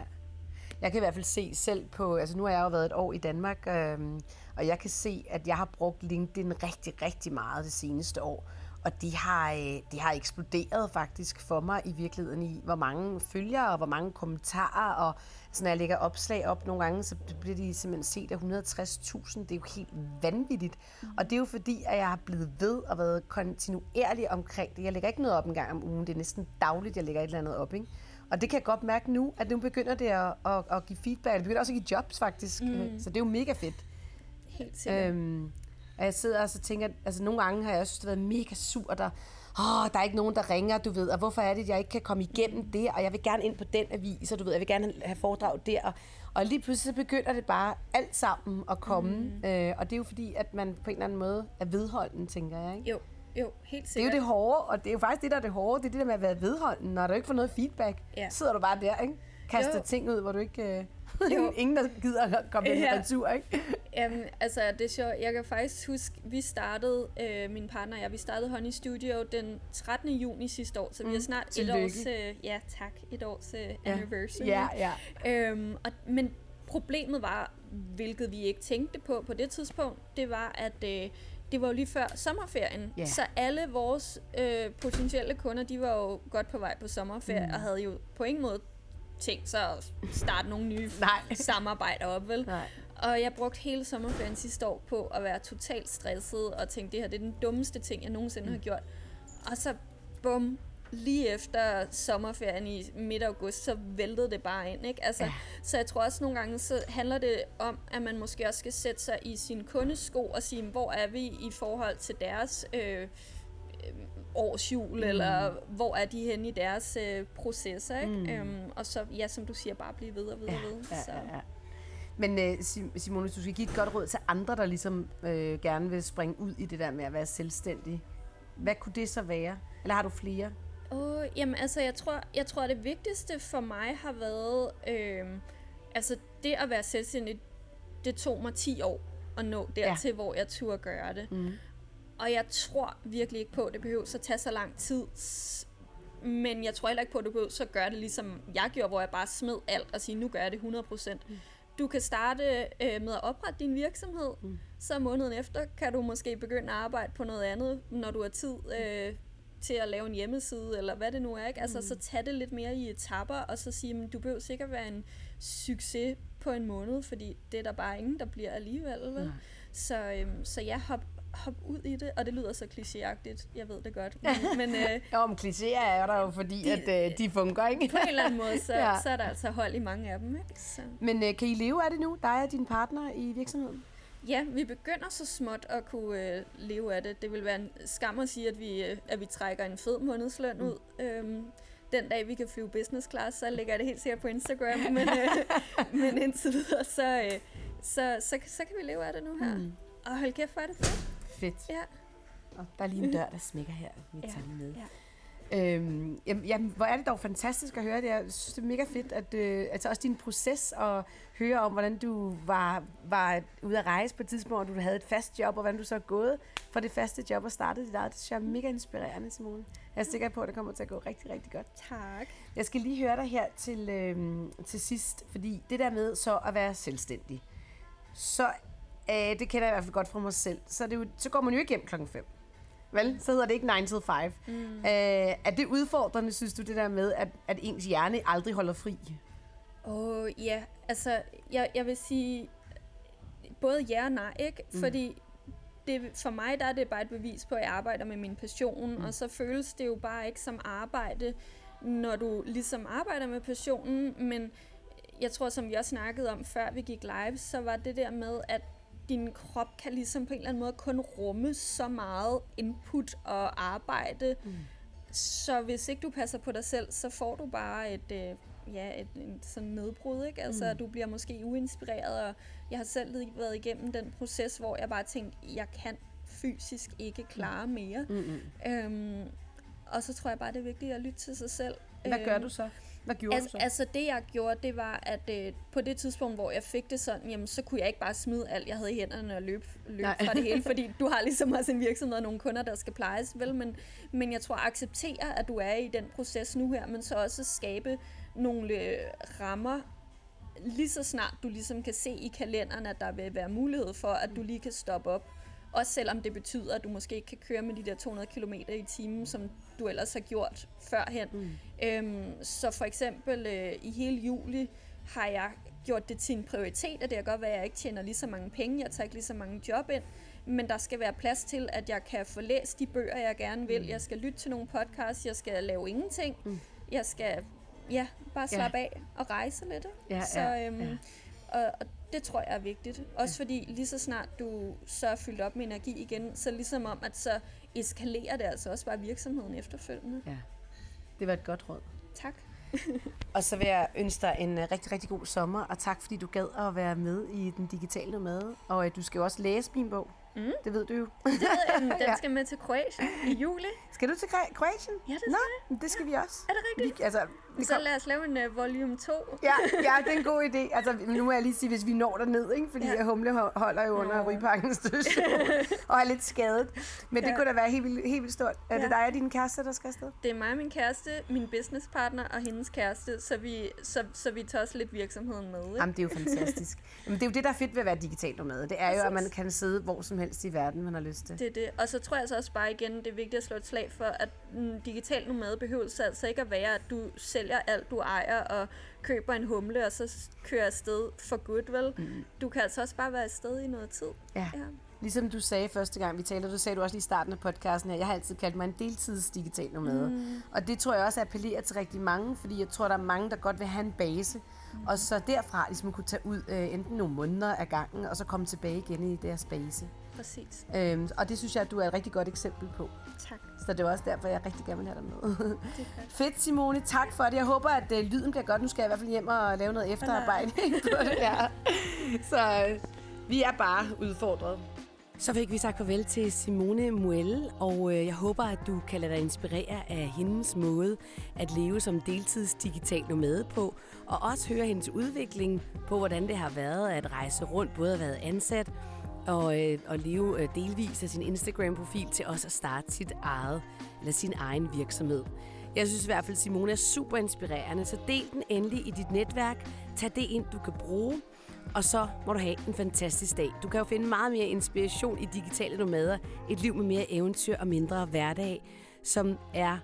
Jeg kan i hvert fald se selv på, altså nu har jeg jo været et år i Danmark, øhm, og jeg kan se, at jeg har brugt LinkedIn rigtig, rigtig meget det seneste år. Og de har, øh, de har eksploderet faktisk for mig i virkeligheden i, hvor mange følgere og hvor mange kommentarer. Og så når jeg lægger opslag op nogle gange, så bliver de simpelthen set af 160.000. Det er jo helt vanvittigt. Mm. Og det er jo fordi, at jeg har blevet ved og været kontinuerlig omkring det. Jeg lægger ikke noget op en gang om ugen. Det er næsten dagligt, jeg lægger et eller andet op. Ikke? Og det kan jeg godt mærke nu, at nu begynder det at, at, at give feedback. Det begynder også at give jobs faktisk. Mm. Så det er jo mega fedt. Helt sikkert. Øhm, og jeg sidder og så tænker, altså nogle gange har jeg også været mega sur, der, åh, der er ikke nogen, der ringer, du ved, og hvorfor er det, at jeg ikke kan komme igennem det, og jeg vil gerne ind på den avis, og du ved, jeg vil gerne have foredrag der, og, og lige pludselig så begynder det bare alt sammen at komme, mm. øh, og det er jo fordi, at man på en eller anden måde er vedholden, tænker jeg, ikke? Jo, jo, helt sikkert. Det er jo det hårde, og det er jo faktisk det, der er det hårde, det er det der med at være vedholden, når du ikke får noget feedback, ja. sidder du bare der, ikke? Kaster jo. ting ud, hvor du ikke... Øh jo. Ingen, der gider at komme ind ja. i retur, ikke? Jamen, altså, det er sjovt. Jeg kan faktisk huske, vi startede, øh, min partner og jeg, vi startede Honey Studio den 13. juni sidste år, så mm. vi har mm. snart et års, øh, ja tak, et års øh, ja. anniversary. Ja, ja. Øhm, og, men problemet var, hvilket vi ikke tænkte på på det tidspunkt, det var, at øh, det var jo lige før sommerferien. Yeah. Så alle vores øh, potentielle kunder, de var jo godt på vej på sommerferie, mm. og havde jo på ingen måde tænkt sig at starte nogle nye Nej. samarbejder op, vel? Nej. Og jeg brugte hele sommerferien sidste år på at være totalt stresset og tænkte, det her det er den dummeste ting, jeg nogensinde mm. har gjort. Og så, bum, lige efter sommerferien i midt august, så væltede det bare ind. Ikke? Altså, ja. Så jeg tror også nogle gange, så handler det om, at man måske også skal sætte sig i sin kundesko og sige, hvor er vi i forhold til deres øh, årsjul, mm. eller hvor er de henne i deres øh, processer, ikke? Mm. Øhm, og så, ja, som du siger, bare blive ved og ved ja, og ved. Ja, så. Ja, ja. Men uh, Simone, hvis du skal give et godt råd til andre, der ligesom øh, gerne vil springe ud i det der med at være selvstændig, hvad kunne det så være? Eller har du flere? Oh, jamen altså, jeg tror, jeg tror, det vigtigste for mig har været, øh, altså det at være selvstændig, det tog mig 10 år at nå dertil, ja. hvor jeg turde gøre det. Mm. Og jeg tror virkelig ikke på, at det behøver at tage så lang tid. Men jeg tror heller ikke på, at du behøver at gøre det, ligesom jeg gjorde, hvor jeg bare smed alt og sige, nu gør jeg det 100%. Mm. Du kan starte øh, med at oprette din virksomhed, mm. så måneden efter kan du måske begynde at arbejde på noget andet, når du har tid øh, til at lave en hjemmeside, eller hvad det nu er. Ikke? Altså, mm. så tag det lidt mere i etapper, og så sige, at du behøver sikkert være en succes på en måned, fordi det er der bare ingen, der bliver alligevel. Vel? Så, øhm, så jeg hop, hoppe ud i det, og det lyder så klichéagtigt, jeg ved det godt. Men, men, øh, jo, men klichéer er der jo, fordi de, at øh, de fungerer, ikke? på en eller anden måde, så, ja. så er der altså hold i mange af dem. Ikke? Så. Men øh, kan I leve af det nu, dig og din partner i virksomheden? Ja, vi begynder så småt at kunne øh, leve af det. Det vil være en skam at sige, at vi, øh, at vi trækker en fed månedsløn mm. ud. Øhm, den dag, vi kan flyve business class, så lægger jeg det helt sikkert på Instagram. men, øh, men indtil videre, så, øh, så, så, så kan vi leve af det nu her. Mm. Og hold kæft, hvor er det fedt fedt. Ja. Og der er lige en dør, der smækker her. Vi tager ja. med. Ja. Øhm, jamen, jamen, hvor er det dog fantastisk at høre det. Jeg synes, det er mega fedt, at øh, altså også din proces og høre om, hvordan du var, var ude at rejse på et tidspunkt, og du havde et fast job, og hvordan du så er gået fra det faste job og startede dit eget. Det synes jeg er mega inspirerende, Simone. Jeg er sikker på, at det kommer til at gå rigtig, rigtig godt. Tak. Jeg skal lige høre dig her til, øh, til sidst, fordi det der med så at være selvstændig, så Øh, det kender jeg i hvert fald godt fra mig selv. Så, det jo, så går man jo ikke hjem klokken 5. Vel? Så hedder det ikke 9 til 5. Mm. Øh, er det udfordrende, synes du, det der med, at, at ens hjerne aldrig holder fri? Åh, oh, ja. Altså, jeg, jeg vil sige både ja og nej, ikke? Mm. Fordi det, for mig der er det bare et bevis på, at jeg arbejder med min passion, mm. og så føles det jo bare ikke som arbejde, når du ligesom arbejder med passionen, men jeg tror, som vi også snakkede om, før vi gik live, så var det der med, at din krop kan ligesom på en eller anden måde kun rumme så meget input og arbejde. Mm. Så hvis ikke du passer på dig selv, så får du bare et, øh, ja, et, et sådan nedbrud. Ikke? Altså, mm. du bliver måske uinspireret, og jeg har selv været igennem den proces, hvor jeg bare tænkte, jeg kan fysisk ikke klare mere. Mm-hmm. Øhm, og så tror jeg bare, det er vigtigt at lytte til sig selv. Hvad gør øhm, du så? Hvad gjorde altså, du så? Altså det jeg gjorde, det var, at øh, på det tidspunkt, hvor jeg fik det sådan, jamen så kunne jeg ikke bare smide alt, jeg havde i hænderne og løbe, løbe fra det hele, fordi du har ligesom også en virksomhed og nogle kunder, der skal plejes, vel? Men, men jeg tror at acceptere, at du er i den proces nu her, men så også skabe nogle øh, rammer, lige så snart du ligesom kan se i kalenderen, at der vil være mulighed for, at du lige kan stoppe op. Også selvom det betyder, at du måske ikke kan køre med de der 200 km i timen, som du ellers har gjort førhen. Mm. Øhm, så for eksempel øh, i hele juli har jeg gjort det til en prioritet, og det kan godt være, at jeg ikke tjener lige så mange penge, jeg tager ikke lige så mange job ind, men der skal være plads til, at jeg kan få læst de bøger, jeg gerne vil. Mm. Jeg skal lytte til nogle podcasts, jeg skal lave ingenting. Mm. Jeg skal ja, bare slappe ja. af og rejse lidt. Ja, så, ja, øhm, ja. Og, og det tror jeg er vigtigt. Også ja. fordi lige så snart du så er fyldt op med energi igen, så ligesom om, at så eskalerer det altså også bare virksomheden efterfølgende. Ja, det var et godt råd. Tak. og så vil jeg ønske dig en uh, rigtig, rigtig god sommer, og tak fordi du gad at være med i den digitale nomade. Og uh, du skal jo også læse min bog. Mm. Det ved du jo. Det ved jeg. Den ja. skal med til Kroatien i juli. Skal du til Kroatien? Ja, det skal Nå, jeg. det skal vi også. Er det rigtigt? Vi, altså, vi så kom... lad os lave en uh, volume 2. ja, ja, det er en god idé. Altså, nu må jeg lige sige, hvis vi når derned, ikke? fordi ja. Humle holder jo under. Ryparkens station og er lidt skadet. Men det ja. kunne da være helt vildt, helt vildt stort. Er ja. det dig og din kæreste, der skal afsted? Det er mig og min kæreste, min businesspartner og hendes kæreste, så vi, så, så vi tager også lidt virksomheden med. Ikke? Jamen, det er jo fantastisk. Jamen, det er jo det, der er fedt ved at være digital nomade. Det er jo, at man kan sidde hvor som helst i verden, man har lyst til. Det er det. Og så tror jeg altså også bare igen, det er vigtigt at slå et slag for, at digital nomade behøver altså ikke at være, at du sælger alt, du ejer, og køber en humle, og så kører afsted for good, vel? Mm. Du kan altså også bare være afsted i noget tid. Ja. ja. Ligesom du sagde første gang, vi talte, du sagde du også lige i starten af podcasten her, jeg har altid kaldt mig en deltids digital nomade. Mm. Og det tror jeg også appellerer til rigtig mange, fordi jeg tror, der er mange, der godt vil have en base, mm. og så derfra ligesom kunne tage ud øh, enten nogle måneder af gangen, og så komme tilbage igen i deres base. Præcis. Øhm, og det synes jeg, at du er et rigtig godt eksempel på. Tak. Så det er også derfor, jeg rigtig gerne vil have dig med. Fedt, Simone. Tak for det. Jeg håber, at uh, lyden bliver godt. Nu skal jeg i hvert fald hjem og lave noget efterarbejde på det her. Så uh, vi er bare udfordret. Så fik vi sagt farvel til Simone Muelle, og øh, jeg håber, at du kan lade dig inspirere af hendes måde at leve som deltids digital nomade på, og også høre hendes udvikling på, hvordan det har været at rejse rundt, både at være ansat og, øh, og leve øh, delvis af sin Instagram-profil til også at starte sit eget, eller sin egen virksomhed. Jeg synes i hvert fald, at Simone er super inspirerende, så del den endelig i dit netværk. Tag det ind, du kan bruge, og så må du have en fantastisk dag. Du kan jo finde meget mere inspiration i digitale nomader, et liv med mere eventyr og mindre hverdag, som er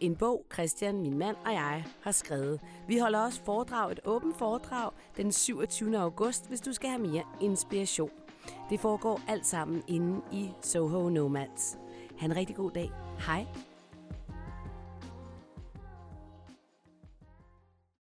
en bog, Christian, min mand og jeg har skrevet. Vi holder også foredrag, et åbent foredrag den 27. august, hvis du skal have mere inspiration. Det foregår alt sammen inde i Soho Nomads. Ha' en rigtig god dag. Hej.